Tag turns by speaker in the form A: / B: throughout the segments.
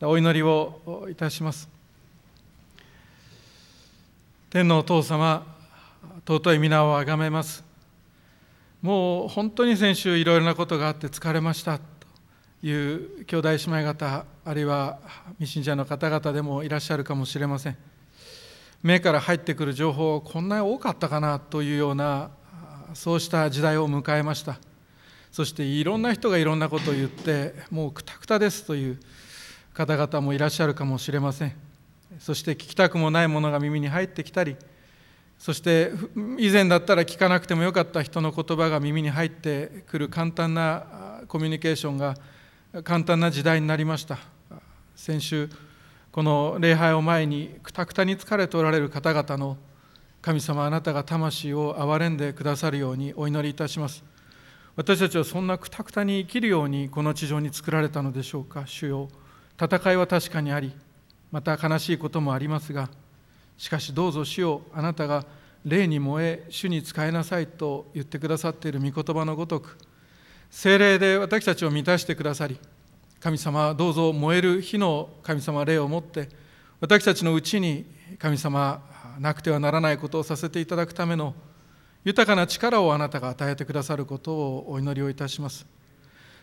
A: お祈りをいたします。天皇お父様尊い皆をあがめます。もう本当に先週いろいろなことがあって疲れましたという兄弟姉妹方あるいは未信者の方々でもいらっしゃるかもしれません。目から入ってくる情報こんなに多かったかなというようなそうした時代を迎えました。そしていろんな人がいろんなことを言ってもうくたくたですという方々もいらっしゃるかもしれません。そして聞きたくもないものが耳に入ってきたりそして以前だったら聞かなくてもよかった人の言葉が耳に入ってくる簡単なコミュニケーションが簡単な時代になりました。先週この礼拝を前にくたくたに疲れておられる方々の神様あなたが魂を憐れんでくださるようにお祈りいたします。私たちはそんなくたくたに生きるようにこの地上に作られたのでしょうか主よ。戦いは確かにありまた悲しいこともありますがしかしどうぞ主よあなたが霊に燃え主に仕えなさいと言ってくださっている御言葉のごとく精霊で私たちを満たしてくださり神様どうぞ燃える火の神様霊を持って私たちのうちに神様なくてはならないことをさせていただくための豊かな力をあなたが与えてくださることをお祈りをいたします。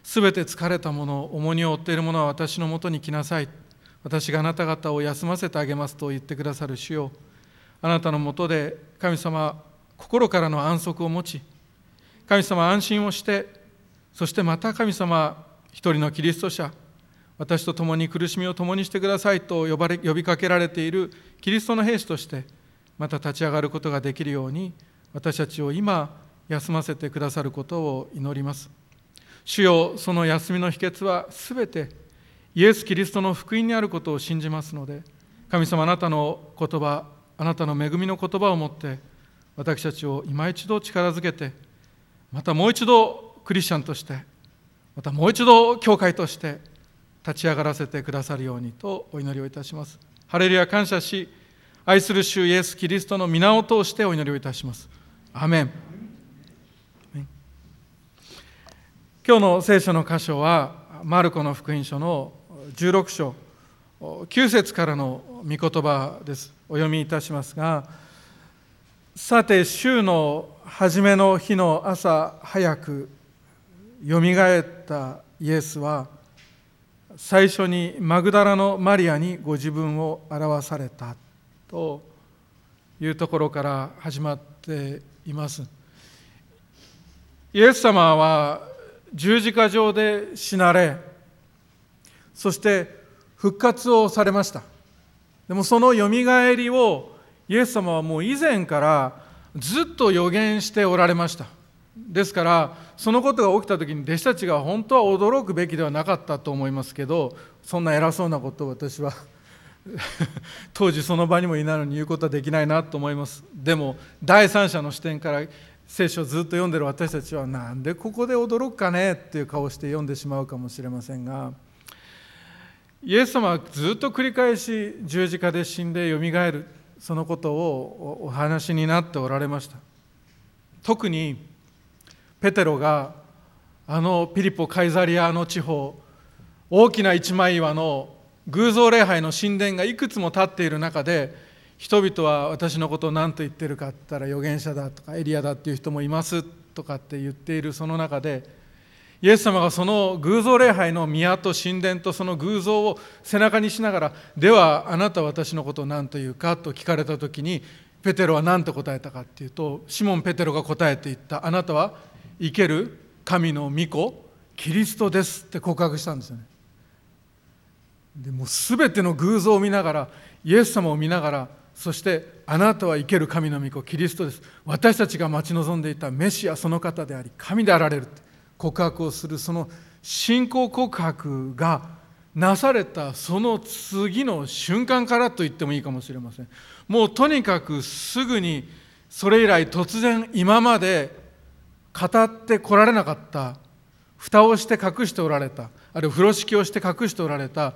A: すべて疲れた者重荷を負っている者は私のもとに来なさい。私があなた方を休ませてあげますと言ってくださる主よ。あなたのもとで神様心からの安息を持ち神様安心をしてそしてまた神様一人のキリスト者私と共に苦しみを共にしてくださいと呼ばれ呼びかけられているキリストの兵士としてまた立ち上がることができるように私たちを今休ませてくださることを祈ります。主よその休みの秘訣はすべてイエス・キリストの福音にあることを信じますので神様あなたの言葉あなたの恵みの言葉をもって私たちを今一度力づけてまたもう一度クリスチャンとしてまたもう一度教会として立ち上がらせてくださるようにとお祈りをいたします。ハレルヤ感謝し愛する主イエス・キリストの皆を通してお祈りをいたします。アメン。今日の聖書の箇所はマルコの福音書の16章9節からの御言葉です。お読みいたしますがさて週の初めの日の朝早くよみがえったイエスは最初にマグダラのマリアにご自分を表されたというところから始まっています。イエス様は十字架上で死なれそして復活をされました。でもそのよみがえりをイエス様はもう以前からずっと予言しておられました。ですからそのことが起きた時に弟子たちが本当は驚くべきではなかったと思いますけどそんな偉そうなことを私は 当時その場にもいないのに言うことはできないなと思います。でも第三者の視点から聖書をずっと読んでる私たちはなんでここで驚くかねっていう顔をして読んでしまうかもしれませんがイエス様はずっと繰り返し十字架で死んでよみがえるそのことをお話になっておられました。特にペテロがあのピリポ・カイザリアの地方大きな一枚岩の偶像礼拝の神殿がいくつも立っている中で人々は私のことを何と言ってるかって言ったら預言者だとかエリアだっていう人もいますとかって言っているその中でイエス様がその偶像礼拝の宮と神殿とその偶像を背中にしながらではあなたは私のことを何と言うかと聞かれた時にペテロは何と答えたかっていうとシモン・ペテロが答えて言ったあなたは生ける神の御子キリストですって告白したんですよね。でもう全ての偶像を見ながらイエス様を見ながらそしてあなたは生ける神の御子キリストです。私たちが待ち望んでいたメシアその方であり神であられる告白をするその信仰告白がなされたその次の瞬間からと言ってもいいかもしれません。もうとにかくすぐにそれ以来突然今まで語ってこられなかった。蓋をして隠しておられた。あるいは風呂敷をして隠しておられた。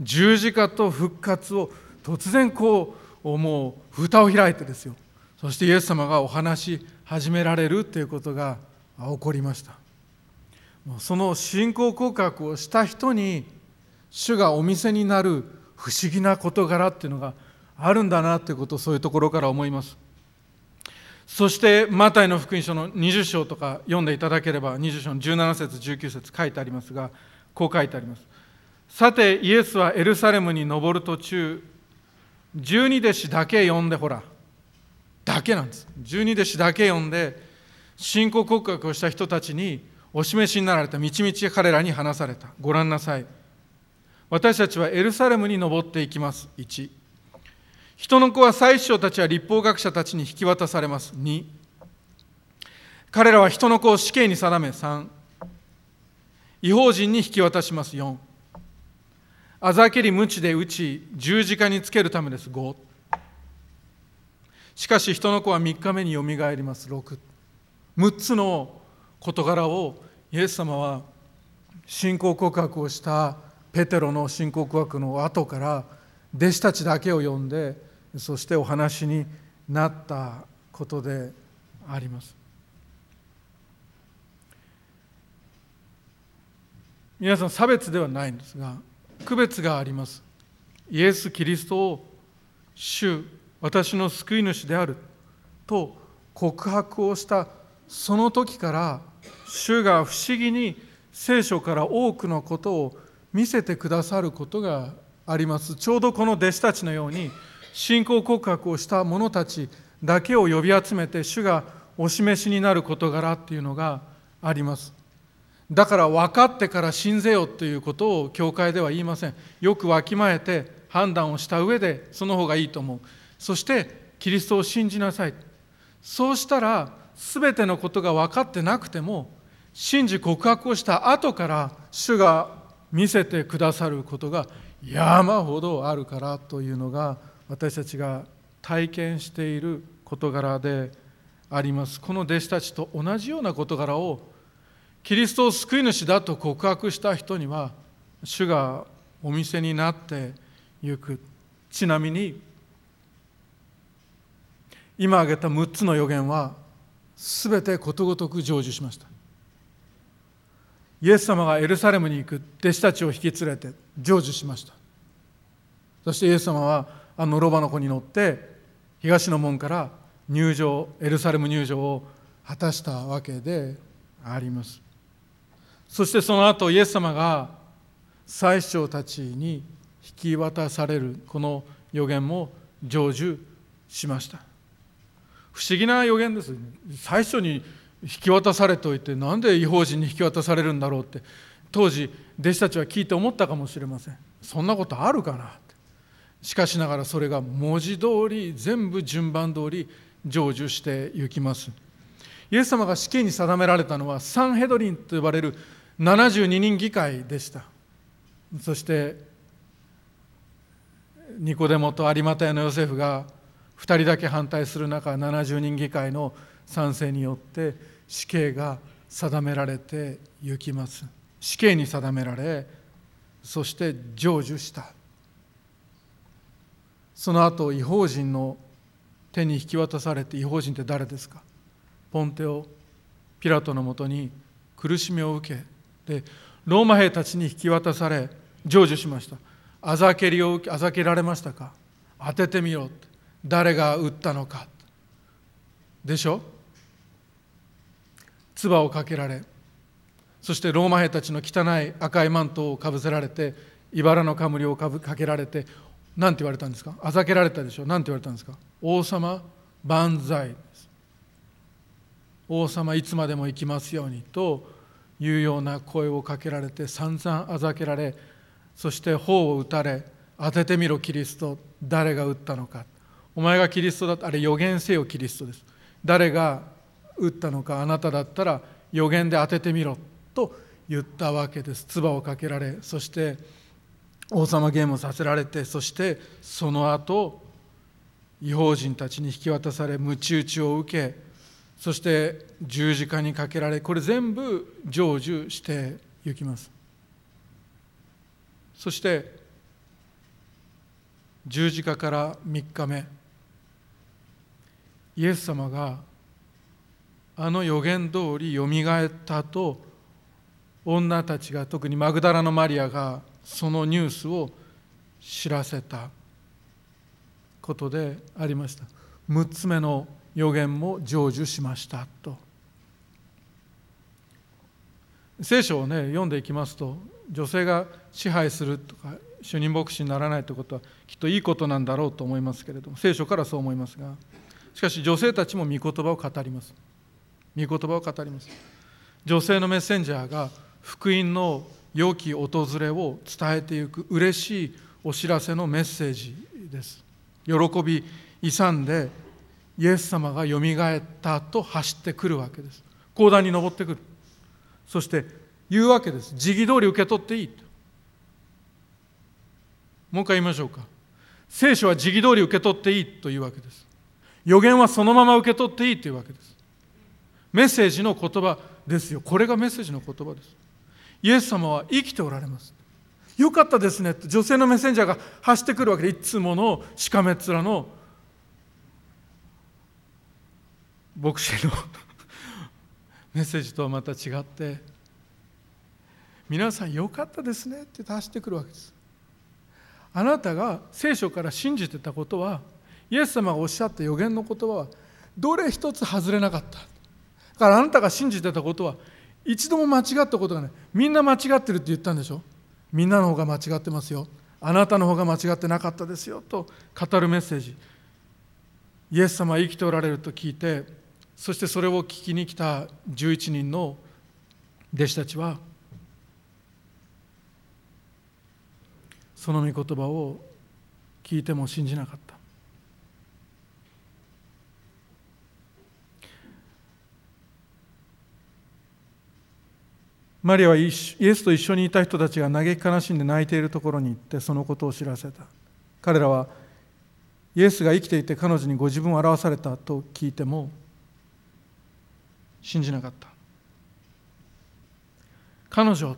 A: 十字架と復活を突然こうもう蓋を開いてですよ。そしてイエス様がお話し始められるということが起こりました。その信仰告白をした人に主がお見せになる不思議な事柄っていうのがあるんだなということをそういうところから思います。そしてマタイの福音書の20章とか読んでいただければ20章の17節19節書いてありますがこう書いてあります。さてイエスはエルサレムに登る途中十二弟子だけ呼んでほら。だけなんです。十二弟子だけ呼んで信仰告白をした人たちにお示しになられた道々彼らに話された。ご覧なさい。私たちはエルサレムに登っていきます。1人の子は祭司長たちは立法学者たちに引き渡されます。2彼らは人の子を死刑に定め。3違法人に引き渡します。4あざけり鞭で打ち十字架につけるためです。5しかし人の子は3日目によみがえります。66つの事柄をイエス様は信仰告白をしたペテロの信仰告白の後から弟子たちだけを呼んでそしてお話になったことであります。皆さん差別ではないんですが区別があります。イエス・キリストを主私の救い主である。と告白をしたその時から主が不思議に聖書から多くのことを見せてくださることがあります。ちょうどこの弟子たちのように信仰告白をした者たちだけを呼び集めて主がお示しになる事柄っていうのがあります。だから分かってから信ぜよということを教会では言いません。よくわきまえて判断をした上でその方がいいと思う。そしてキリストを信じなさい。そうしたら全てのことが分かってなくても信じ告白をした後から主が見せてくださることが山ほどあるからというのが私たちが体験している事柄であります。この弟子たちと同じような事柄をキリストを救い主だと告白した人には主がお見せになってゆく。ちなみに今挙げた6つの予言は全てことごとく成就しました。イエス様がエルサレムに行く。弟子たちを引き連れて成就しました。そしてイエス様はあのロバの子に乗って東の門から入場エルサレム入場を果たしたわけであります。そしてその後イエス様が宰相たちに引き渡されるこの予言も成就しました。不思議な予言です。最初に引き渡されておいてなんで違法人に引き渡されるんだろうって当時弟子たちは聞いて思ったかもしれません。そんなことあるかなって。しかしながらそれが文字通り全部順番通り成就していきます。イエス様が死刑に定められたのはサンヘドリンと呼ばれる72人議会でした。そしてニコデモと有股屋のヨセフが2人だけ反対する中70人議会の賛成によって死刑が定められてゆきます。死刑に定められそして成就した。その後違法人の手に引き渡されて違法人って誰ですか？ポンテオピラトのもとに苦しみを受けローマ兵たちに引き渡され成就しました。あざけりをあざけられましたか？当ててみろ誰が撃ったのか。でしょ？唾をかけられそしてローマ兵たちの汚い赤いマントをかぶせられて茨の冠をかぶかけられて何て言われたんですか？あざけられたでしょ？何て言われたんですか？王様万歳王様いつまでも行きますようにというような声をかけられて散々あざけられそして頬を打たれ当ててみろキリスト。誰が打ったのか。お前がキリストだった。あれ予言せよキリストです。誰が打ったのかあなただったら予言で当ててみろと言ったわけです。唾をかけられそして王様ゲームをさせられてそしてその後違法人たちに引き渡され鞭打ちを受けそして十字架にかけられこれ全部成就していきます。そして十字架から3日目イエス様があの予言通りよみがえったと女たちが特にマグダラのマリアがそのニュースを知らせたことでありました。6つ目の予言も成就しましたと。聖書をね読んでいきますと女性が支配するとか主任牧師にならないということはきっといいことなんだろうと思いますけれども聖書からそう思いますがしかし女性たちも御言葉を語ります。御言葉を語ります。女性のメッセンジャーが福音の良き訪れを伝えていく嬉しいお知らせのメッセージです。喜び勇んでイエス様がよみがえったと走ってくるわけです。講談に登ってくる。そして言うわけです。時期通り受け取っていいもう一回言いましょうか。聖書は時期通り受け取っていいというわけです。予言はそのまま受け取っていいというわけです。メッセージの言葉ですよ。これがメッセージの言葉です。イエス様は生きておられます。よかったですねって女性のメッセンジャーが走ってくるわけでいつものしかめっ面の牧師の メッセージとはまた違って皆さんよかったですねって走ってくるわけです。あなたが聖書から信じてたことはイエス様がおっしゃった予言の言葉はどれ一つ外れなかった。だからあなたが信じてたことは一度も間違ったことがない。みんな間違ってるって言ったんでしょ。みんなの方が間違ってますよ。あなたの方が間違ってなかったですよと語るメッセージ。イエス様は生きておられると聞いてそしてそれを聞きに来た11人の弟子たちはその御言葉を聞いても信じなかった。マリアはイエスと一緒にいた人たちが嘆き悲しんで泣いているところに行ってそのことを知らせた。彼らはイエスが生きていて彼女にご自分を表されたと聞いても信じなかった。彼女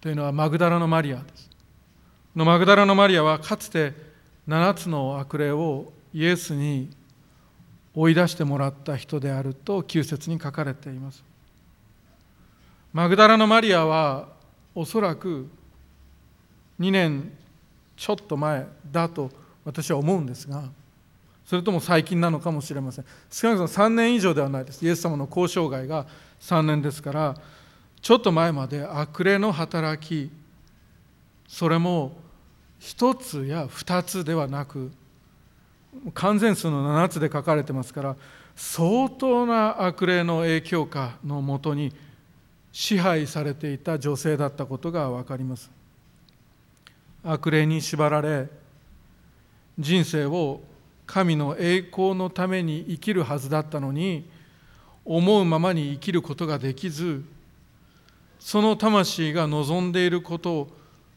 A: というのはマグダラのマリアです。のマグダラのマリアはかつて7つの悪霊をイエスに追い出してもらった人であると9節に書かれています。マグダラのマリアはおそらく2年ちょっと前だと私は思うんですがそれとも最近なのかもしれません。少なくとも3年以上ではないです。イエス様の交渉外が3年ですからちょっと前まで悪霊の働きそれも1つや2つではなく完全数の7つで書かれてますから相当な悪霊の影響下のもとに支配されていた女性だったことが分かります。悪霊に縛られ人生を神の栄光のために生きるはずだったのに思うままに生きることができずその魂が望んでいることを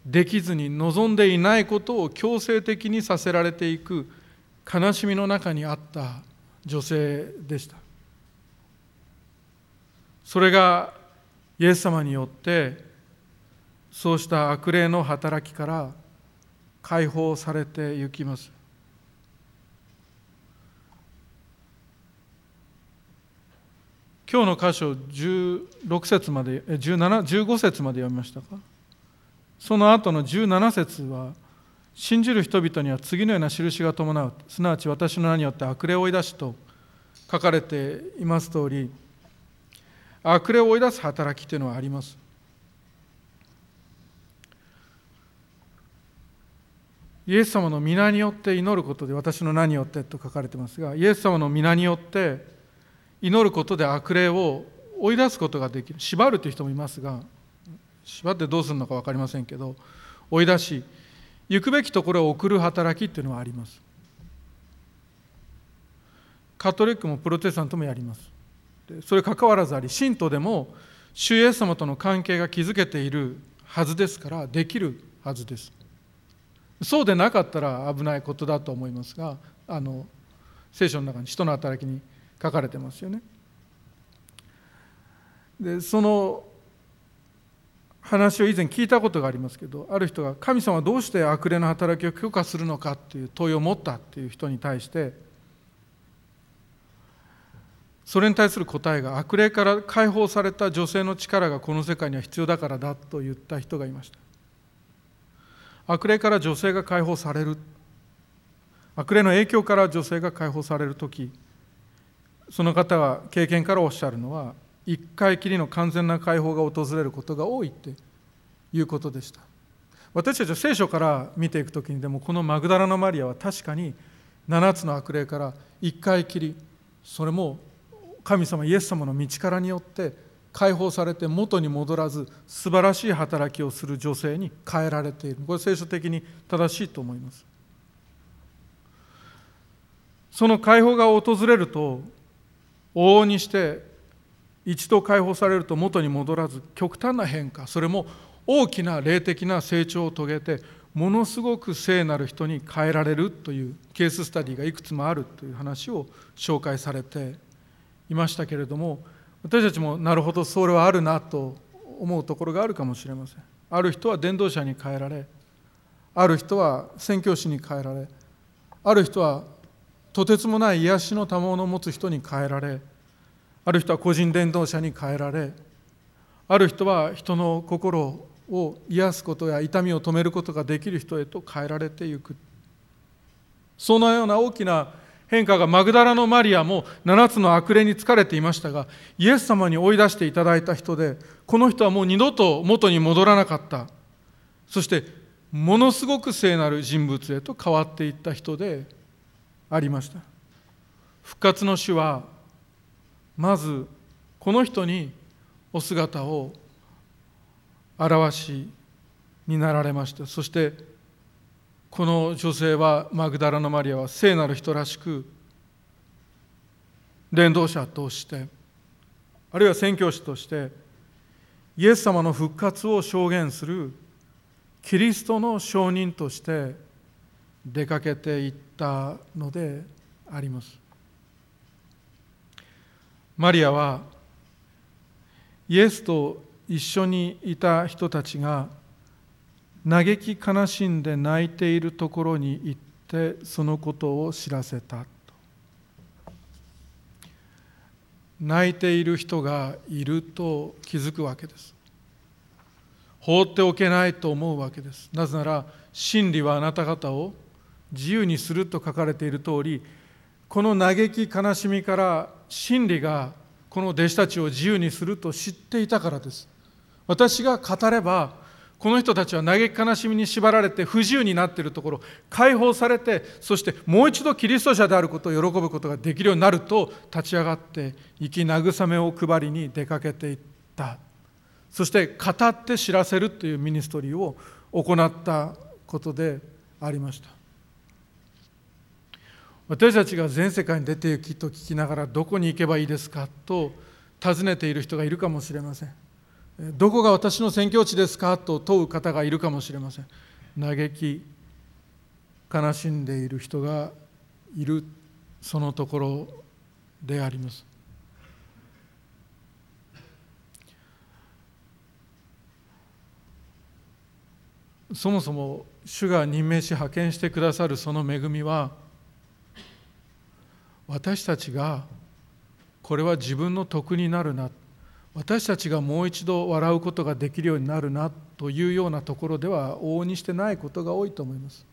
A: できずに望んでいないことを強制的にさせられていく悲しみの中にあった女性でした。それがイエス様によってそうした悪霊の働きから解放されてゆきます。今日の箇所16節まで17 15節まで読みましたか？その後の17節は信じる人々には次のような印が伴う。すなわち私の名によって悪霊を追い出しと書かれています通り悪霊を追い出す働きというのはあります。イエス様の皆によって祈ることで私の名によってと書かれてますがイエス様の皆によって祈ることで悪霊を追い出すことができる。縛るという人もいますが縛ってどうするのか分かりませんけど追い出し行くべきところを送る働きっていうのはあります。カトリックもプロテスタントもやります。それ関わらずあり信徒でも主イエス様との関係が築けているはずですからできるはずです。そうでなかったら危ないことだと思いますがあの聖書の中に人の働きに書かれてますよね。でその話を以前聞いたことがありますけどある人が神様はどうして悪霊の働きを許可するのかっていう問いを持ったっていう人に対してそれに対する答えが悪霊から解放された女性の力がこの世界には必要だからだと言った人がいました。悪霊から女性が解放される。悪霊の影響から女性が解放される時その方が経験からおっしゃるのは一回きりの完全な解放が訪れることが多いっていうことでした。私たちは聖書から見ていく時にでもこのマグダラのマリアは確かに7つの悪霊から一回きりそれも神様イエス様の道からによって解放されて元に戻らず素晴らしい働きをする女性に変えられている。これ聖書的に正しいと思います。その解放が訪れると往々にして一度解放されると元に戻らず極端な変化それも大きな霊的な成長を遂げてものすごく聖なる人に変えられるというケーススタディがいくつもあるという話を紹介されていましたけれども私たちもなるほどそれはあるなと思うところがあるかもしれません。ある人は伝道者に変えられある人は宣教師に変えられある人はとてつもない癒しの賜物を持つ人に変えられある人は個人伝道者に変えられある人は人の心を癒すことや痛みを止めることができる人へと変えられていく。そのような大きな変化がマグダラのマリアも7つの悪霊に疲れていましたがイエス様に追い出していただいた人でこの人はもう二度と元に戻らなかった。そしてものすごく聖なる人物へと変わっていった人でありました。復活の主はまずこの人にお姿を表しになられました。そしてこの女性はマグダラのマリアは聖なる人らしく伝道者としてあるいは宣教師としてイエス様の復活を証言するキリストの証人として出かけていったのであります。マリアはイエスと一緒にいた人たちが嘆き悲しんで泣いているところに行ってそのことを知らせた泣いている人がいると気づくわけです。放っておけないと思うわけです。なぜなら真理はあなた方を自由にすると書かれている通りこの嘆き悲しみから真理がこの弟子たちを自由にすると知っていたからです。私が語ればこの人たちは嘆き悲しみに縛られて不自由になっているところ解放されてそしてもう一度キリスト者であることを喜ぶことができるようになると立ち上がって生き慰めを配りに出かけていった。そして語って知らせるというミニストリーを行ったことでありました。私たちが全世界に出て行きと聞きながらどこに行けばいいですかと尋ねている人がいるかもしれません。どこが私の宣教地ですかと問う方がいるかもしれません。嘆き悲しんでいる人がいるそのところであります。そもそも主が任命し派遣してくださるその恵みは私たちがこれは自分の得になるな。私たちがもう一度笑うことができるようになるなというようなところでは往々にしてないことが多いと思います。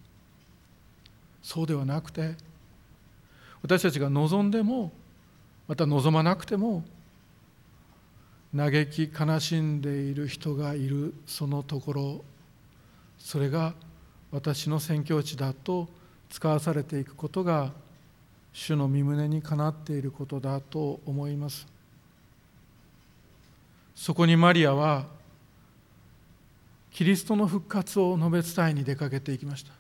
A: そうではなくて私たちが望んでもまた望まなくても嘆き悲しんでいる人がいるそのところそれが私の宣教地だと使わされていくことが主の身胸にかなっていることだと思います。そこにマリアはキリストの復活を述べ伝えに出かけていきました。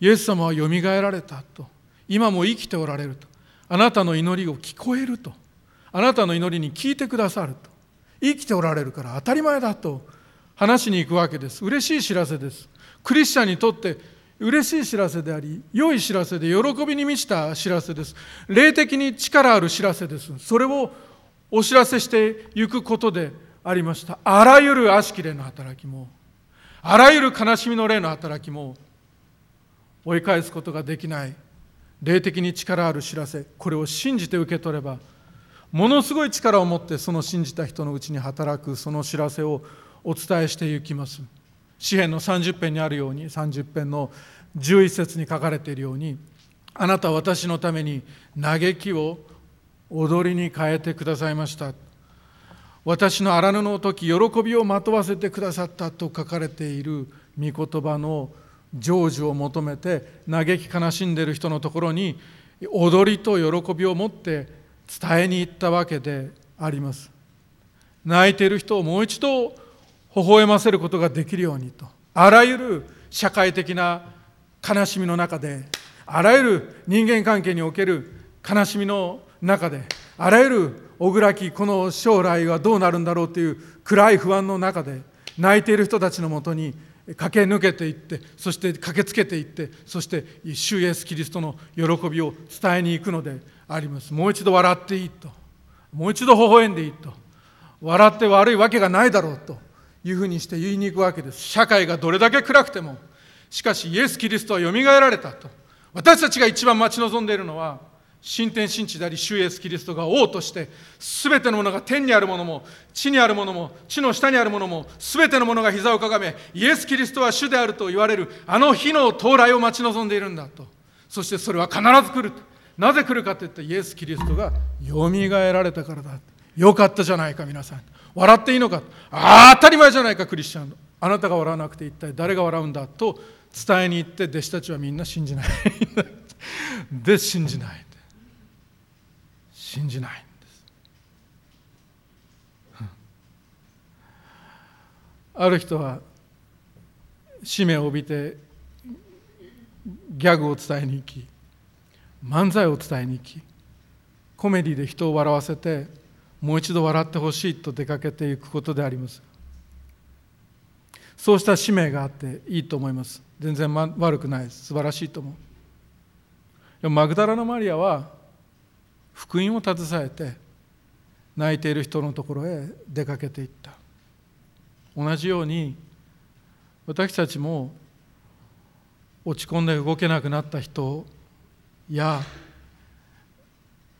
A: イエス様はよみがえられたと今も生きておられるとあなたの祈りを聞こえるとあなたの祈りに聞いてくださると生きておられるから当たり前だと話しに行くわけです。嬉しい知らせです。クリスチャンにとって嬉しい知らせであり良い知らせで喜びに満ちた知らせです。霊的に力ある知らせです。それをお知らせしていくことでありました。あらゆる悪しき霊の働きもあらゆる悲しみの霊の働きも追い返すことができない霊的に力ある知らせこれを信じて受け取ればものすごい力を持ってその信じた人のうちに働くその知らせをお伝えしていきます。詩篇の30編にあるように30編の11節に書かれているようにあなたは私のために嘆きを踊りに変えてくださいました。私の荒布の時喜びをまとわせてくださったと書かれている御言葉の成就を求めて嘆き悲しんでいる人のところに踊りと喜びを持って伝えに行ったわけであります。泣いている人をもう一度微笑ませることができるようにと。あらゆる社会的な悲しみの中であらゆる人間関係における悲しみの中であらゆる小倉きこの将来はどうなるんだろうという暗い不安の中で泣いている人たちのもとに駆け抜けていってそして駆けつけていってそして主イエスキリストの喜びを伝えに行くのであります。もう一度笑っていいと。もう一度微笑んでいいと。笑って悪いわけがないだろうと。いうふうにして言いに行くわけです。社会がどれだけ暗くても。しかしイエス・キリストはよみがえられたと。私たちが一番待ち望んでいるのは新天新地であり主イエス・キリストが王として全てのものが天にあるものも地にあるものも地の下にあるものも全てのものが膝をかがめイエス・キリストは主であると言われるあの日の到来を待ち望んでいるんだと。そしてそれは必ず来るなぜ来るかといったイエス・キリストがよみがえられたからだ。よかったじゃないか皆さん。笑っていいのか？ああ当たり前じゃないかクリスチャンあなたが笑わなくて一体誰が笑うんだと伝えに行って弟子たちはみんな信じない。で信じない。信じないんです。ある人は使命を帯びてギャグを伝えに行き漫才を伝えに行きコメディで人を笑わせてもう一度笑ってほしいと出かけていくことであります。そうした使命があっていいと思います。全然悪くない素晴らしいと思う。でもマグダラのマリアは福音を携えて泣いている人のところへ出かけていった。同じように私たちも落ち込んで動けなくなった人や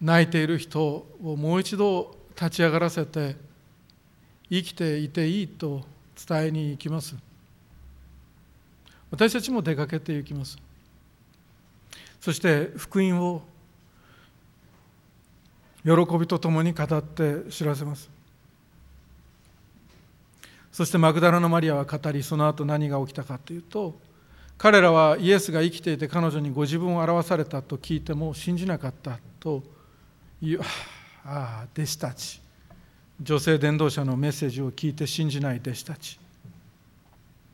A: 泣いている人をもう一度立ち上がらせて生きていていいと伝えに行きます。私たちも出かけていきます。そして福音を喜びとともに語って知らせます。そしてマグダラのマリアは語りその後何が起きたかというと彼らはイエスが生きていて彼女にご自分を表されたと聞いても信じなかったという弟子たち。女性伝道者のメッセージを聞いて信じない弟子たち。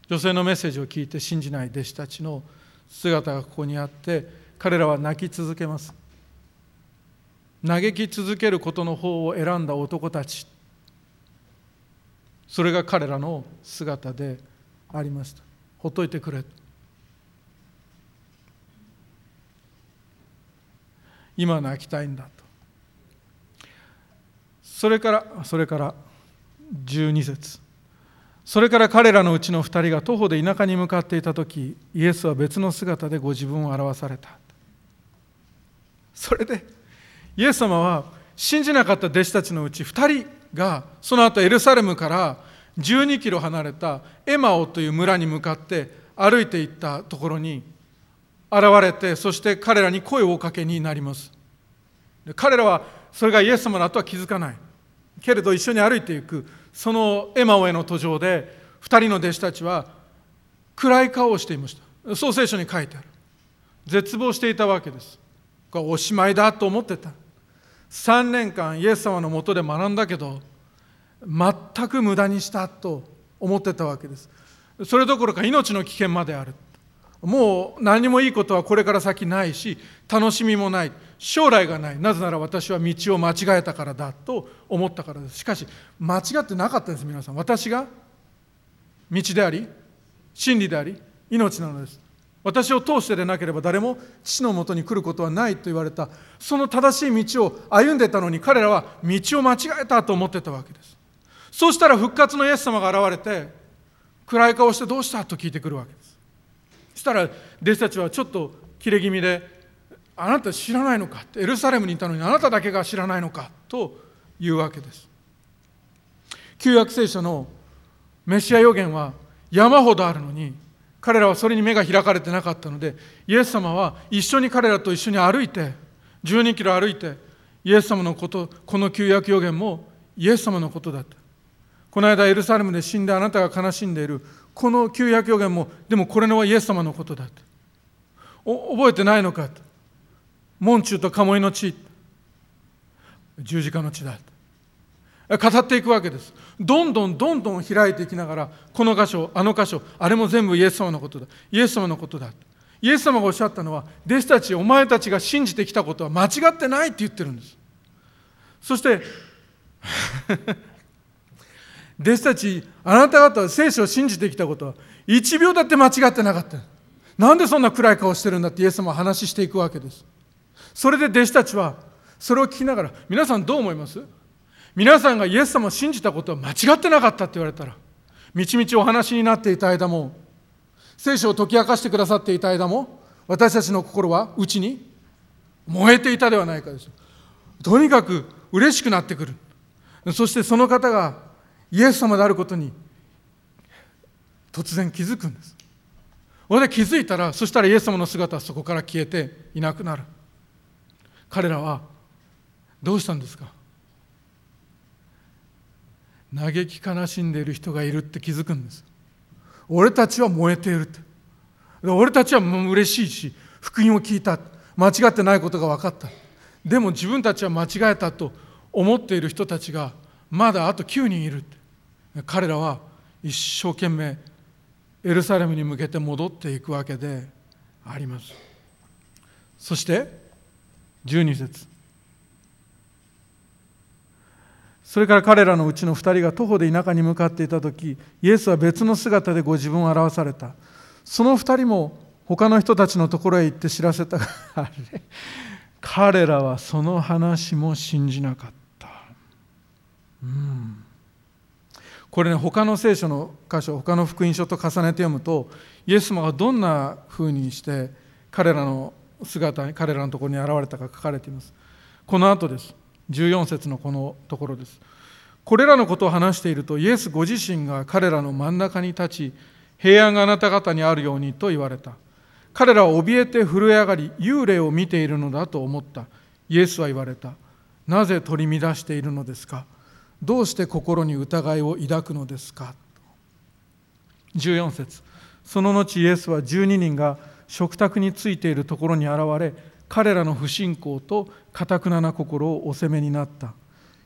A: 女性のメッセージを聞いて信じない弟子たちの姿がここにあって彼らは泣き続けます。嘆き続けることの方を選んだ男たち。それが彼らの姿でありました。ほっといてくれ。今泣きたいんだ。それからそれから12節。それから彼らのうちの2人が徒歩で田舎に向かっていた時イエスは別の姿でご自分を表された。それでイエス様は信じなかった弟子たちのうち2人がその後エルサレムから12キロ離れたエマオという村に向かって歩いていったところに現れてそして彼らに声をおかけになります。彼らはそれがイエス様だとは気づかない。けれど一緒に歩いていく。そのエマオへの途上で2人の弟子たちは暗い顔をしていました。そう聖書に書いてある。絶望していたわけです。これおしまいだと思ってた。3年間イエス様のもとで学んだけど全く無駄にしたと思ってたわけです。それどころか命の危険まである。もう何もいいことはこれから先ないし楽しみもない。将来がない。なぜなら私は道を間違えたからだと思ったからです。しかし間違ってなかったんです皆さん。私が道であり真理であり命なのです。私を通してでなければ誰も父のもとに来ることはないと言われたその正しい道を歩んでたのに彼らは道を間違えたと思ってたわけです。そうしたら復活のイエス様が現れて暗い顔してどうした？と聞いてくるわけです。したら弟子たちはちょっと切れ気味であなた知らないのかってエルサレムにいたのにあなただけが知らないのかというわけです。旧約聖書のメシア予言は山ほどあるのに彼らはそれに目が開かれてなかったのでイエス様は一緒に彼らと一緒に歩いて12キロ歩いてイエス様のことこの旧約予言もイエス様のことだった。この間エルサレムで死んであなたが悲しんでいるこの旧約予言もでもこれのはイエス様のことだと。覚えてないのかと。門中と鴨居の地。十字架の地だ語っていくわけです。どんどんどんどん開いていきながらこの箇所あの箇所あれも全部イエス様のことだ。イエス様のことだイエス様がおっしゃったのは弟子たちお前たちが信じてきたことは間違ってないって言ってるんです。そして弟子たちあなた方は聖書を信じてきたことは1秒だって間違ってなかった。なんでそんな暗い顔してるんだってイエス様は話していくわけです。それで弟子たちはそれを聞きながら皆さんどう思います？皆さんがイエス様を信じたことは間違ってなかったって言われたらみちみちお話になっていた間も聖書を解き明かしてくださっていた間も私たちの心は内に燃えていたではないかです。とにかく嬉しくなってくる。そしてその方がイエス様であることに突然気づくんです。俺で気づいたらそしたらイエス様の姿はそこから消えていなくなる。彼らはどうしたんですか？嘆き悲しんでいる人がいるって気づくんです。俺たちは燃えているって。俺たちはもう嬉しいし福音を聞いた。間違ってないことが分かった。でも自分たちは間違えたと思っている人たちがまだあと9人いる彼らは一生懸命エルサレムに向けて戻っていくわけであります。そして12節。それから彼らのうちの2人が徒歩で田舎に向かっていた時イエスは別の姿でご自分を表された。その2人も他の人たちのところへ行って知らせたあれ彼らはその話も信じなかった。うん。これね他の聖書の箇所他の福音書と重ねて読むとイエス様がどんなふうにして彼らの姿に彼らのところに現れたか書かれています。この後です。14節のこのところです。これらのことを話しているとイエスご自身が彼らの真ん中に立ち平安があなた方にあるようにと言われた。彼らは怯えて震え上がり幽霊を見ているのだと思った。イエスは言われた。なぜ取り乱しているのですか？どうして心に疑いを抱くのですか？14節。その後イエスは12人が食卓についているところに現れ彼らの不信仰とかたくなな心をお責めになった。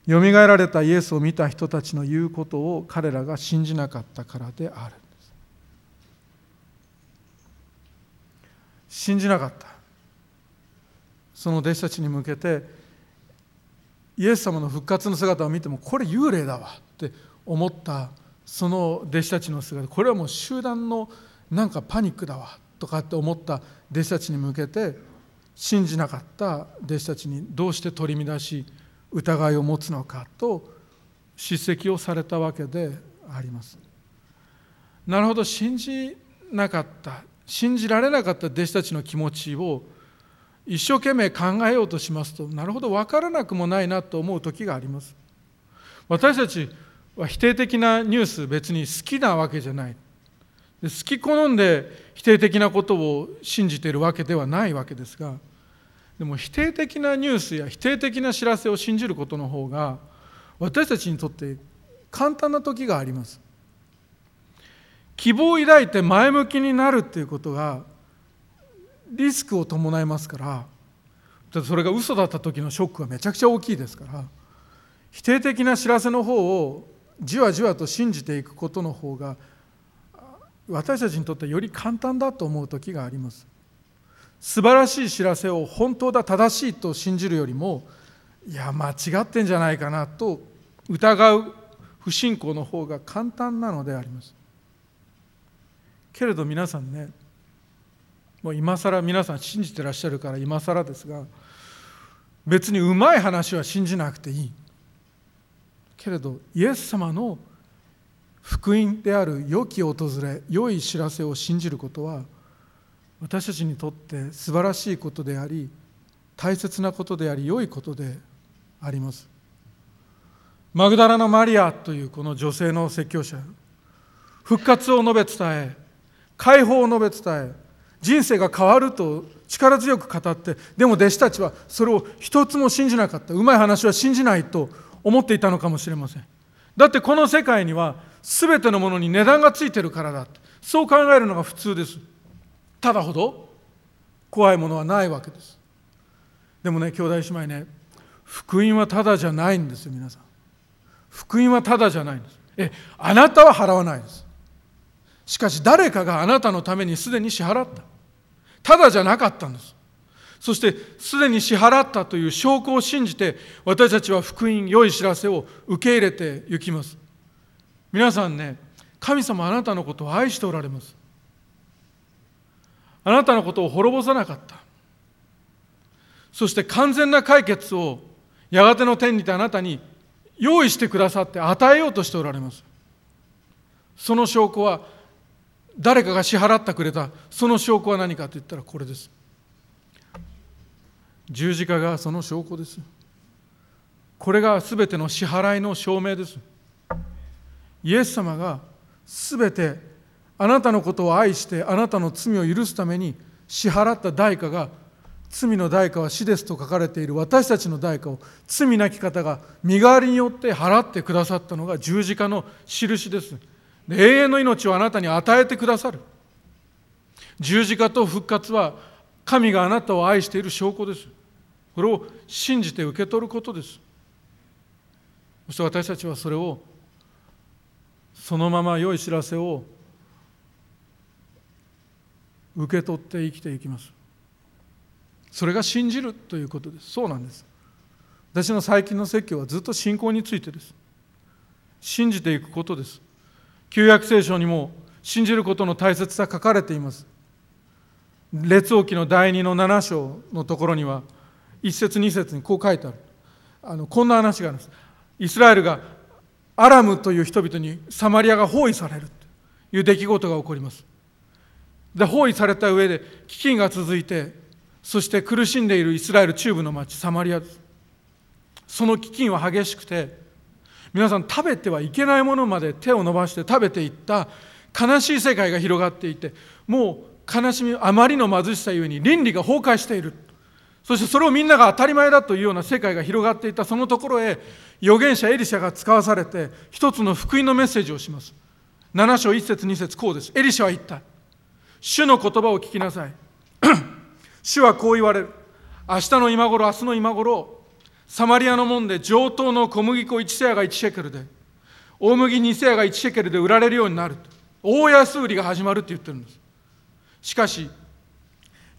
A: よみがえられたイエスを見た人たちの言うことを彼らが信じなかったからである信じなかった。その弟子たちに向けてイエス様の復活の姿を見てもこれ幽霊だわって思ったその弟子たちの姿これはもう集団のなんかパニックだわとかって思った弟子たちに向けて信じなかった弟子たちにどうして取り乱し疑いを持つのかと叱責をされたわけであります。なるほど信じなかった信じられなかった弟子たちの気持ちを一生懸命考えようとしますとなるほど分からなくもないなと思う時があります。私たちは否定的なニュース別に好きなわけじゃない。好き好んで否定的なことを信じているわけではないわけですがでも否定的なニュースや否定的な知らせを信じることの方が私たちにとって簡単な時があります。希望を抱いて前向きになるっていうことがリスクを伴いますからそれが嘘だった時のショックはめちゃくちゃ大きいですから否定的な知らせの方をじわじわと信じていくことの方が私たちにとってより簡単だと思う時があります。素晴らしい知らせを本当だ正しいと信じるよりもいや間違ってんじゃないかなと疑う不信仰の方が簡単なのであります。けれど皆さんねもう今更皆さん信じてらっしゃるから今更ですが別にうまい話は信じなくていい。けれどイエス様の福音である良き訪れ良い知らせを信じることは私たちにとって素晴らしいことであり大切なことであり良いことであります。マグダラのマリアというこの女性の説教者復活を述べ伝え解放を述べ伝え人生が変わると力強く語ってでも弟子たちはそれを一つも信じなかった。うまい話は信じないと思っていたのかもしれません。だってこの世界には全てのものに値段がついてるからだそう考えるのが普通です。ただほど怖いものはないわけです。でもね兄弟姉妹ね福音はただじゃないんですよ皆さん。福音はただじゃないんです。えあなたは払わないです。しかし誰かがあなたのためにすでに支払った。ただじゃなかったんです。そしてすでに支払ったという証拠を信じて私たちは福音良い知らせを受け入れていきます。皆さんね神様あなたのことを愛しておられます。あなたのことを滅ぼさなかった。そして完全な解決をやがての天にてあなたに用意してくださって与えようとしておられます。その証拠は誰かが支払ってくれた。その証拠は何かと言ったらこれです。十字架がその証拠です。これが全ての支払いの証明です。イエス様が全てあなたのことを愛してあなたの罪を許すために支払った代価が罪の代価は死ですと書かれている。私たちの代価を罪なき方が身代わりによって払ってくださったのが十字架の印です。永遠の命をあなたに与えてくださる。十字架と復活は神があなたを愛している証拠です。これを信じて受け取ることです。そして私たちはそれをそのまま良い知らせを受け取って生きていきます。それが信じるということです。そうなんです。私の最近の説教はずっと信仰についてです。信じていくことです。旧約聖書にも信じることの大切さ書かれています。列王記の第2の7章のところには1節2節にこう書いてある。あのこんな話があるんです。イスラエルがアラムという人々にサマリアが包囲されるという出来事が起こります。で包囲された上で飢饉が続いてそして苦しんでいるイスラエル中部の町サマリアです。その飢饉は激しくて皆さん食べてはいけないものまで手を伸ばして食べていった悲しい世界が広がっていてもう悲しみあまりの貧しさゆえに倫理が崩壊している。そしてそれをみんなが当たり前だというような世界が広がっていた。そのところへ預言者エリシャが使わされて一つの福音のメッセージをします。7章1節2節こうです。エリシャは言った。主の言葉を聞きなさい。主はこう言われる。明日の今頃明日の今頃サマリアの門で上等の小麦粉1セアが1シェケルで大麦2セアが1シェケルで売られるようになると大安売りが始まるって言ってるんです。しかし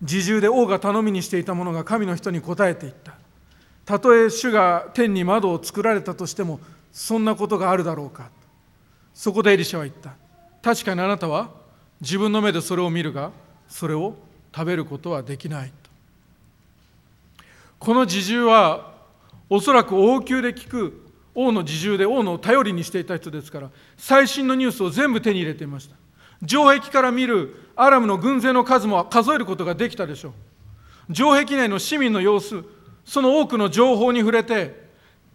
A: 自重で王が頼みにしていたものが神の人に答えていった。たとえ主が天に窓を作られたとしてもそんなことがあるだろうか。そこでエリシャは言った。確かにあなたは自分の目でそれを見るがそれを食べることはできないこの自重はおそらく王宮で聞く王の自重で王の頼りにしていた人ですから最新のニュースを全部手に入れていました。城壁から見るアラムの軍勢の数も数えることができたでしょう。城壁内の市民の様子その多くの情報に触れて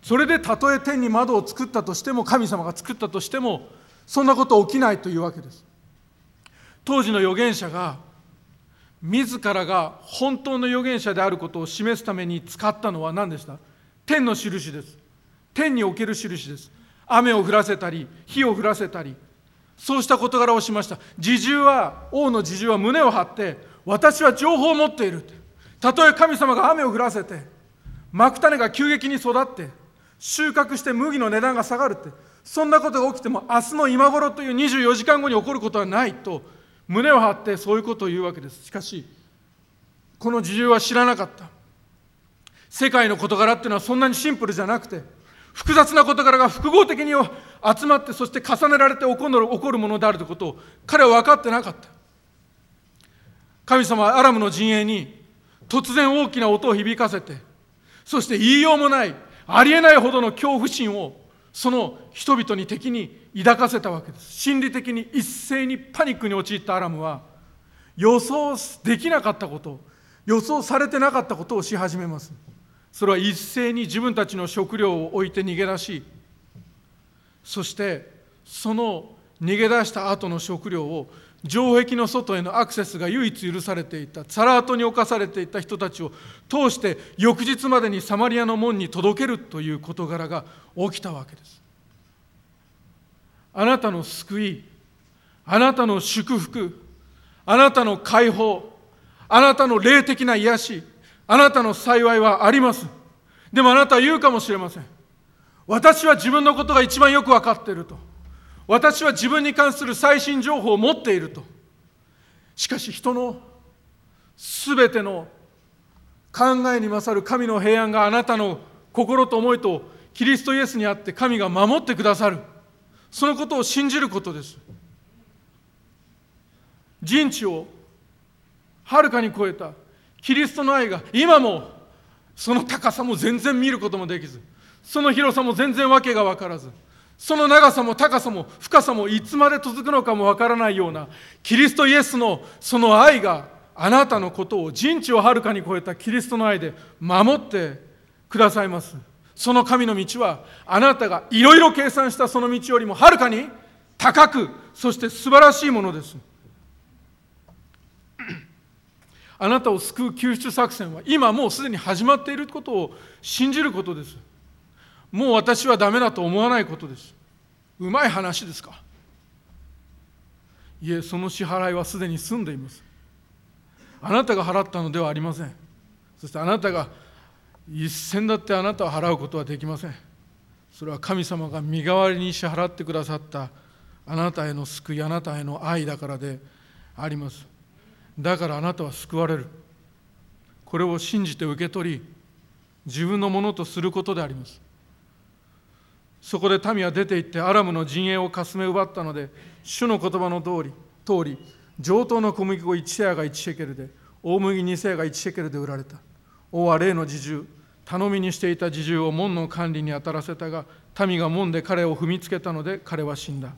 A: それでたとえ天に窓を作ったとしても神様が作ったとしてもそんなこと起きないというわけです。当時の預言者が自らが本当の預言者であることを示すために使ったのは何でした？天の印です。天における印です。雨を降らせたり火を降らせたり。そうした事柄をしました。自重は王の自重は胸を張って私は情報を持っている。たとえ神様が雨を降らせてまく種が急激に育って収穫して麦の値段が下がるってそんなことが起きても明日の今頃という24時間後に起こることはないと胸を張ってそういうことを言うわけです。しかしこの自重は知らなかった。世界の事柄っていうのはそんなにシンプルじゃなくて複雑な事柄が複合的に集まってそして重ねられて起こる起こるものであるということを彼は分かってなかった。神様はアラムの陣営に突然大きな音を響かせてそして言いようもないありえないほどの恐怖心をその人々に敵に抱かせたわけです。心理的に一斉にパニックに陥ったアラムは予想できなかったこと予想されてなかったことをし始めます。それは一斉に自分たちの食料を置いて逃げ出しそしてその逃げ出した後の食料を城壁の外へのアクセスが唯一許されていたサラートに侵されていた人たちを通して翌日までにサマリアの門に届けるという事柄が起きたわけです。あなたの救いあなたの祝福あなたの解放あなたの霊的な癒しあなたの幸いはあります。でもあなたは言うかもしれません。私は自分のことが一番よく分かっていると。私は自分に関する最新情報を持っていると。しかし人のすべての考えに勝る神の平安があなたの心と思いとキリストイエスにあって神が守ってくださる。そのことを信じることです。人知をはるかに超えたキリストの愛が今もその高さも全然見ることもできずその広さも全然わけが分からずその長さも高さも深さもいつまで続くのかもわからないようなキリストイエスのその愛があなたのことを人知をはるかに超えたキリストの愛で守ってくださいます。その神の道はあなたがいろいろ計算したその道よりもはるかに高くそして素晴らしいものです。あなたを救う救出作戦は今もうすでに始まっていることを信じることです。もう私はダメだと思わないことです。うまい話ですか？いえその支払いはすでに済んでいます。あなたが払ったのではありません。そしてあなたが一銭だってあなたを払うことはできません。それは神様が身代わりに支払ってくださったあなたへの救いあなたへの愛だからであります。だからあなたは救われる。これを信じて受け取り自分のものとすることであります。そこで民は出て行ってアラムの陣営をかすめ奪ったので主の言葉の通り通り上等の小麦粉1セアが1シェケルで大麦2セアが1シェケルで売られた。王は例の自重頼みにしていた自重を門の管理に当たらせたが民が門で彼を踏みつけたので彼は死んだ。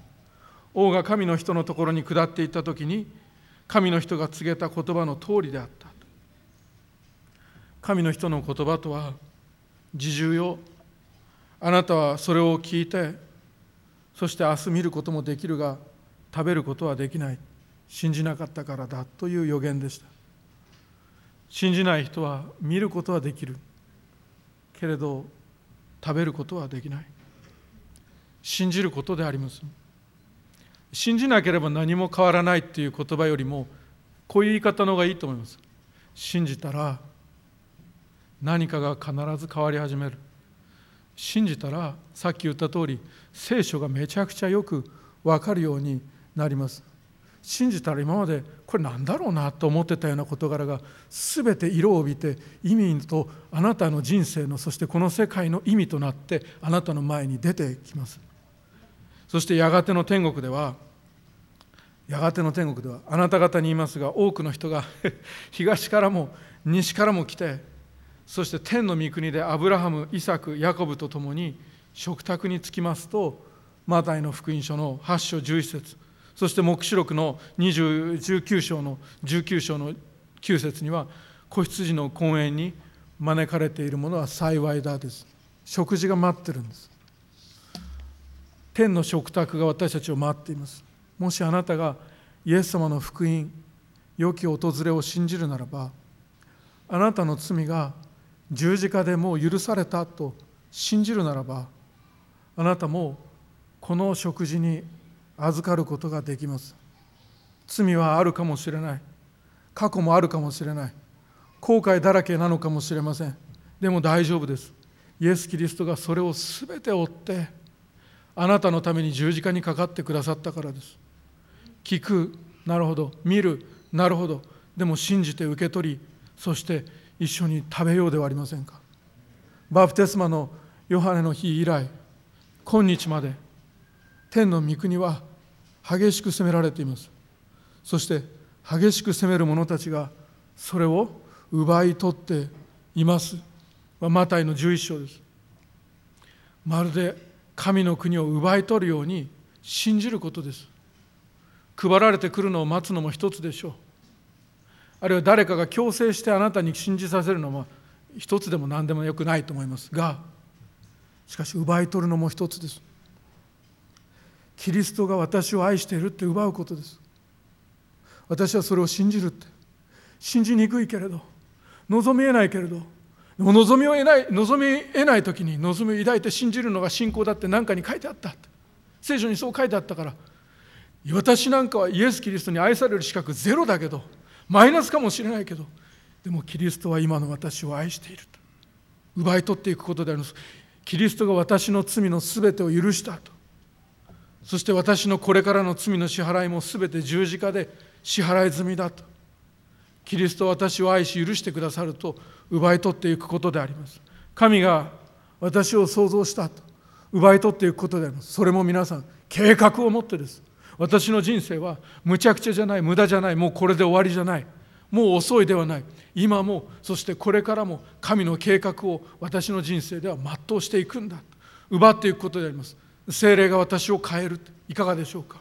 A: 王が神の人のところに下っていった時に神の人が告げた言葉の通りであった。神の人の言葉とは自重よ。あなたはそれを聞いてそして明日見ることもできるが食べることはできない。信じなかったからだという予言でした。信じない人は見ることはできる。けれど食べることはできない。信じることであります。信じなければ何も変わらないっていう言葉よりもこういう言い方の方がいいと思います。信じたら何かが必ず変わり始める。信じたらさっき言った通り聖書がめちゃくちゃよく分かるようになります。信じたら今までこれなんだろうなと思ってたような事柄が全て色を帯びて意味とあなたの人生のそしてこの世界の意味となってあなたの前に出てきます。そしてやがての天国ではやがての天国ではあなた方に言いますが多くの人が 東からも西からも来てそして天の御国でアブラハムイサクヤコブと共に食卓につきますとマタイの福音書の8章11節そして黙示録の19章の19章の9節には子羊の婚宴に招かれているものは幸いだです。食事が待ってるんです。天の食卓が私たちを待っています。もしあなたがイエス様の福音良き訪れを信じるならばあなたの罪が十字架でもう許されたと信じるならばあなたもこの食事に預かることができます。罪はあるかもしれない。過去もあるかもしれない。後悔だらけなのかもしれません。でも大丈夫です。イエス・キリストがそれを全て追ってあなたのために十字架にかかってくださったからです。聞く。なるほど。見る。なるほど。でも信じて受け取りそして一緒に食べようではありませんか。バプテスマのヨハネの日以来今日まで天の御国は激しく責められています。そして激しく責める者たちがそれを奪い取っています。マタイの11章です。まるで神の国を奪い取るように信じることです。配られてくるのを待つのも一つでしょう。あるいは誰かが強制してあなたに信じさせるのは一つでも何でもよくないと思いますがしかし奪い取るのも一つです。キリストが私を愛しているって奪うことです。私はそれを信じるって。信じにくいけれど望みえないけれどでも望みを得ない望み得ない時に望みを抱いて信じるのが信仰だって何かに書いてあった聖書にそう書いてあったから私なんかはイエス・キリストに愛される資格ゼロだけどマイナスかもしれないけどでもキリストは今の私を愛していると。奪い取っていくことであります。キリストが私の罪のすべてを許したと。そして私のこれからの罪の支払いもすべて十字架で支払い済みだと。キリストは私を愛し許してくださると奪い取っていくことであります。神が私を創造したと。奪い取っていくことであります。それも皆さん計画を持ってです。私の人生はむちゃくちゃじゃない無駄じゃないもうこれで終わりじゃない。もう遅いではない。今もそしてこれからも神の計画を私の人生では全うしていくんだ。奪っていくことであります。精霊が私を変える。いかがでしょうか。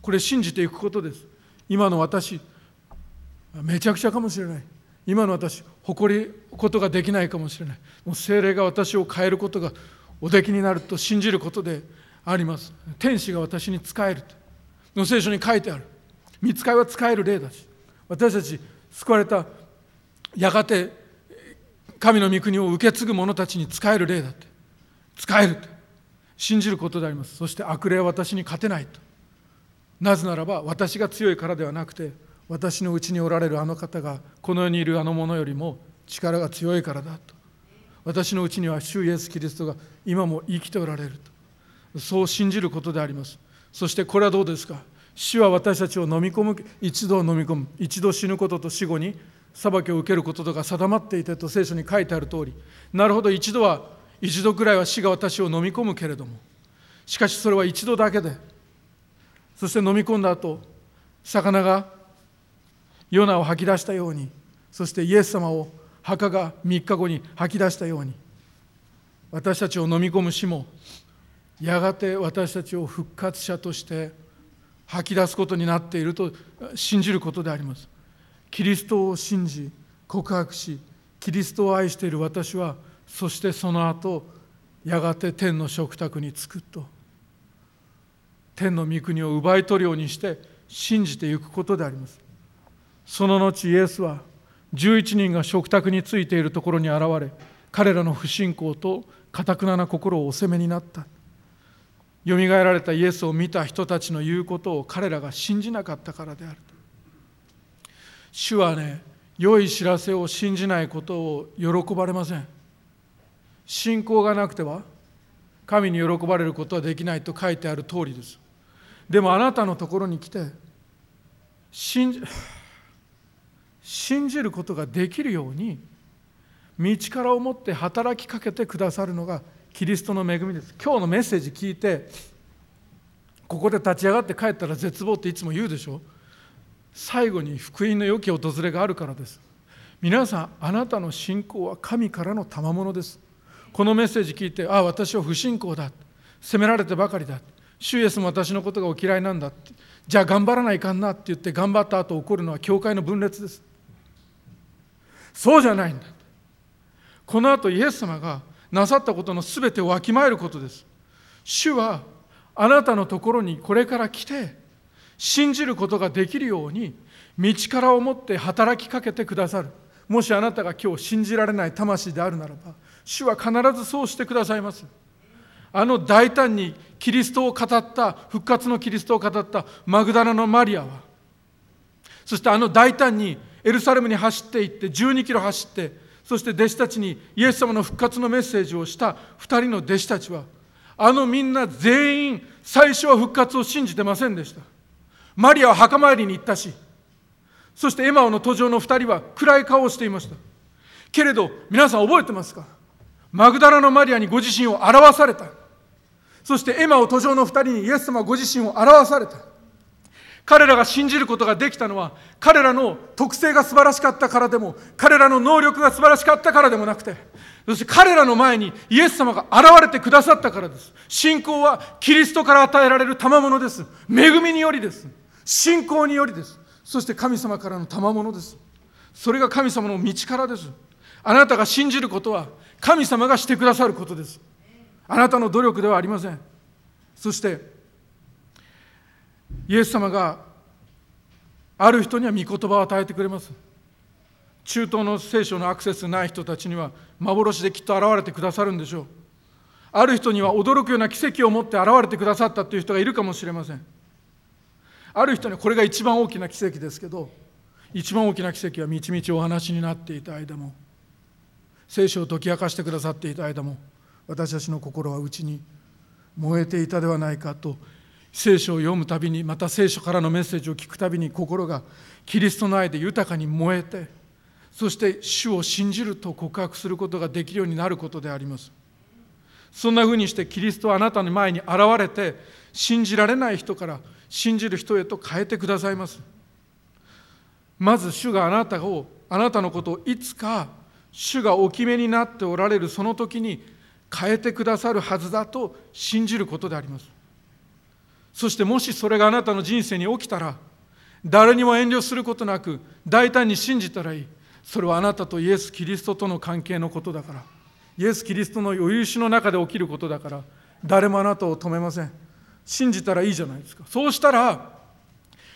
A: これ信じていくことです。今の私めちゃくちゃかもしれない。今の私誇りことができないかもしれない。もう精霊が私を変えることがおできになると信じることであります。天使が私に仕えると。の聖書に書いてある。見つかいは使える例だし。私たち救われたやがて神の御国を受け継ぐ者たちに使える例だって。使えるって。信じることであります。そして悪霊は私に勝てないと。なぜならば私が強いからではなくて私のうちにおられるあの方がこの世にいるあの者よりも力が強いからだと。私のうちには主イエス・キリストが今も生きておられると。そう信じることであります。そしてこれはどうですか？死は私たちを飲み込む一度飲み込む一度死ぬことと死後に裁きを受けることとが定まっていてと聖書に書いてある通り。なるほど一度は一度くらいは死が私を飲み込むけれどもしかしそれは一度だけでそして飲み込んだ後魚がヨナを吐き出したようにそしてイエス様を墓が3日後に吐き出したように私たちを飲み込む死もやがて私たちを復活者として吐き出すことになっていると信じることであります。キリストを信じ告白しキリストを愛している私はそしてその後やがて天の食卓に着くと天の御国を奪い取るようにして信じていくことであります。その後イエスは11人が食卓についているところに現れ彼らの不信仰とかたくなな心をお責めになった。よみがえられたイエスを見た人たちの言うことを彼らが信じなかったからである。主はね良い知らせを信じないことを喜ばれません。信仰がなくては神に喜ばれることはできないと書いてある通りです。でもあなたのところに来て信じ信じることができるように道からを持って働きかけてくださるのがキリストの恵みです。今日のメッセージ聞いてここで立ち上がって帰ったら絶望っていつも言うでしょ。最後に福音の良き訪れがあるからです。皆さんあなたの信仰は神からの賜物です。このメッセージ聞いてああ私は不信仰だ。責められてばかりだ。主イエスも私のことがお嫌いなんだ。ってじゃあ頑張らないかんなって言って頑張った後起こるのは教会の分裂です。そうじゃないんだ。この後イエス様がなさったことの全てをわきまえることです。主はあなたのところにこれから来て信じることができるように道からを持って働きかけてくださる。もしあなたが今日信じられない魂であるならば主は必ずそうしてくださいます。あの大胆にキリストを語った復活のキリストを語ったマグダラのマリアはそしてあの大胆にエルサレムに走っていって12キロ走ってそして弟子たちにイエス様の復活のメッセージをした2人の弟子たちはあのみんな全員最初は復活を信じてませんでした。マリアは墓参りに行ったしそしてエマオの途上の2人は暗い顔をしていました。けれど皆さん覚えてますか？マグダラのマリアにご自身を表された。そしてエマオ途上の2人にイエス様ご自身を表された。彼らが信じることができたのは彼らの特性が素晴らしかったからでも彼らの能力が素晴らしかったからでもなくてそして彼らの前にイエス様が現れてくださったからです。信仰はキリストから与えられる賜物です。恵みによりです。信仰によりです。そして神様からの賜物です。それが神様の道からです。あなたが信じることは神様がしてくださることです。あなたの努力ではありません。そしてイエス様がある人には御言葉を与えてくれます。中東の聖書のアクセスない人たちには幻できっと現れてくださるんでしょう。ある人には驚くような奇跡を持って現れてくださったという人がいるかもしれません。ある人にはこれが一番大きな奇跡ですけど一番大きな奇跡はみちみちお話になっていた間も聖書を解き明かしてくださっていた間も私たちの心は内に燃えていたではないかと聖書を読むたびにまた聖書からのメッセージを聞くたびに心がキリストの愛で豊かに燃えてそして主を信じると告白することができるようになることであります。そんなふうにしてキリストはあなたの前に現れて信じられない人から信じる人へと変えてくださいます。まず主があなたをあなたのことをいつか主がお決めになっておられるその時に変えてくださるはずだと信じることであります。そしてもしそれがあなたの人生に起きたら誰にも遠慮することなく大胆に信じたらいい。それはあなたとイエス・キリストとの関係のことだから。イエス・キリストの余裕しの中で起きることだから。誰もあなたを止めません。信じたらいいじゃないですか。そうしたら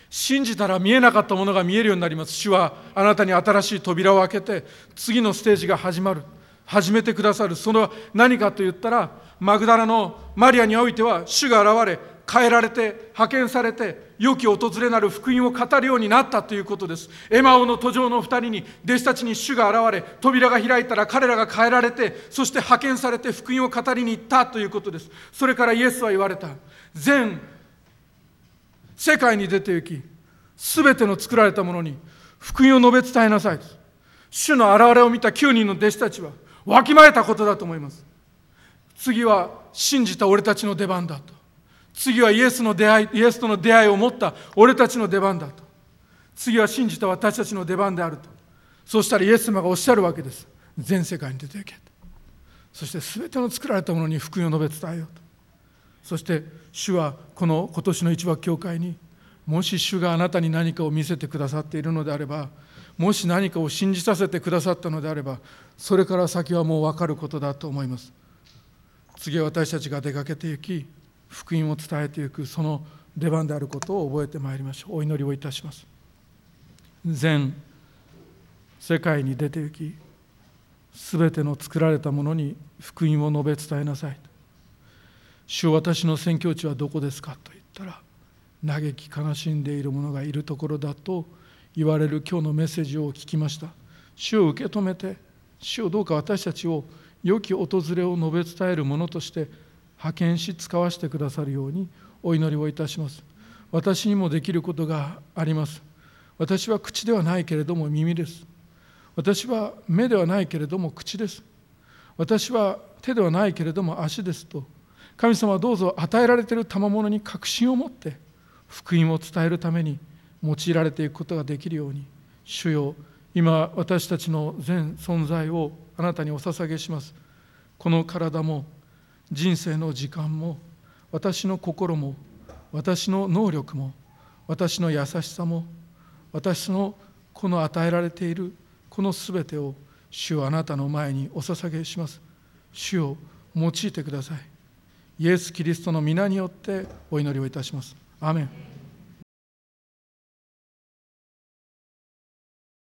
A: 信じたら見えなかったものが見えるようになります。主はあなたに新しい扉を開けて次のステージが始まる。始めてくださる。それは何かと言ったらマグダラのマリアにおいては主が現れ変えられて派遣されて良き訪れなる福音を語るようになったということです。エマオの途上の二人に弟子たちに主が現れ扉が開いたら彼らが変えられてそして派遣されて福音を語りに行ったということです。それからイエスは言われた。全世界に出て行き全ての作られたものに福音を述べ伝えなさい主の現れを見た9人の弟子たちはわきまえたことだと思います。次は信じた俺たちの出番だと。次はイエスの出会いイエスとの出会いを持った俺たちの出番だと。次は信じた私たちの出番であると。そうしたらイエス様がおっしゃるわけです。全世界に出ていけと。そして全ての作られたものに福音を述べ伝えようと。そして主はこの今年の一枠教会にもし主があなたに何かを見せてくださっているのであればもし何かを信じさせてくださったのであればそれから先はもう分かることだと思います。次は私たちが出かけていき福音を伝えていくその出番であることを覚えてまいりましょう。お祈りをいたします。全世界に出て行きすべての作られたものに福音を述べ伝えなさい主私の宣教地はどこですかと言ったら嘆き悲しんでいる者がいるところだと言われる今日のメッセージを聞きました。主を受け止めて主をどうか私たちを良き訪れを述べ伝えるものとして派遣し使わせてくださるようにお祈りをいたします。私にもできることがあります。私は口ではないけれども耳です。私は目ではないけれども口です。私は手ではないけれども足ですと。神様はどうぞ与えられている賜物に確信を持って福音を伝えるために用いられていくことができるように主よ今私たちの全存在をあなたにお捧げします。この体も人生の時間も私の心も私の能力も私の優しさも私のこの与えられているこのすべてを主をあなたの前にお捧げします。主を用いてください。イエス・キリストの皆によってお祈りをいたします。アメン。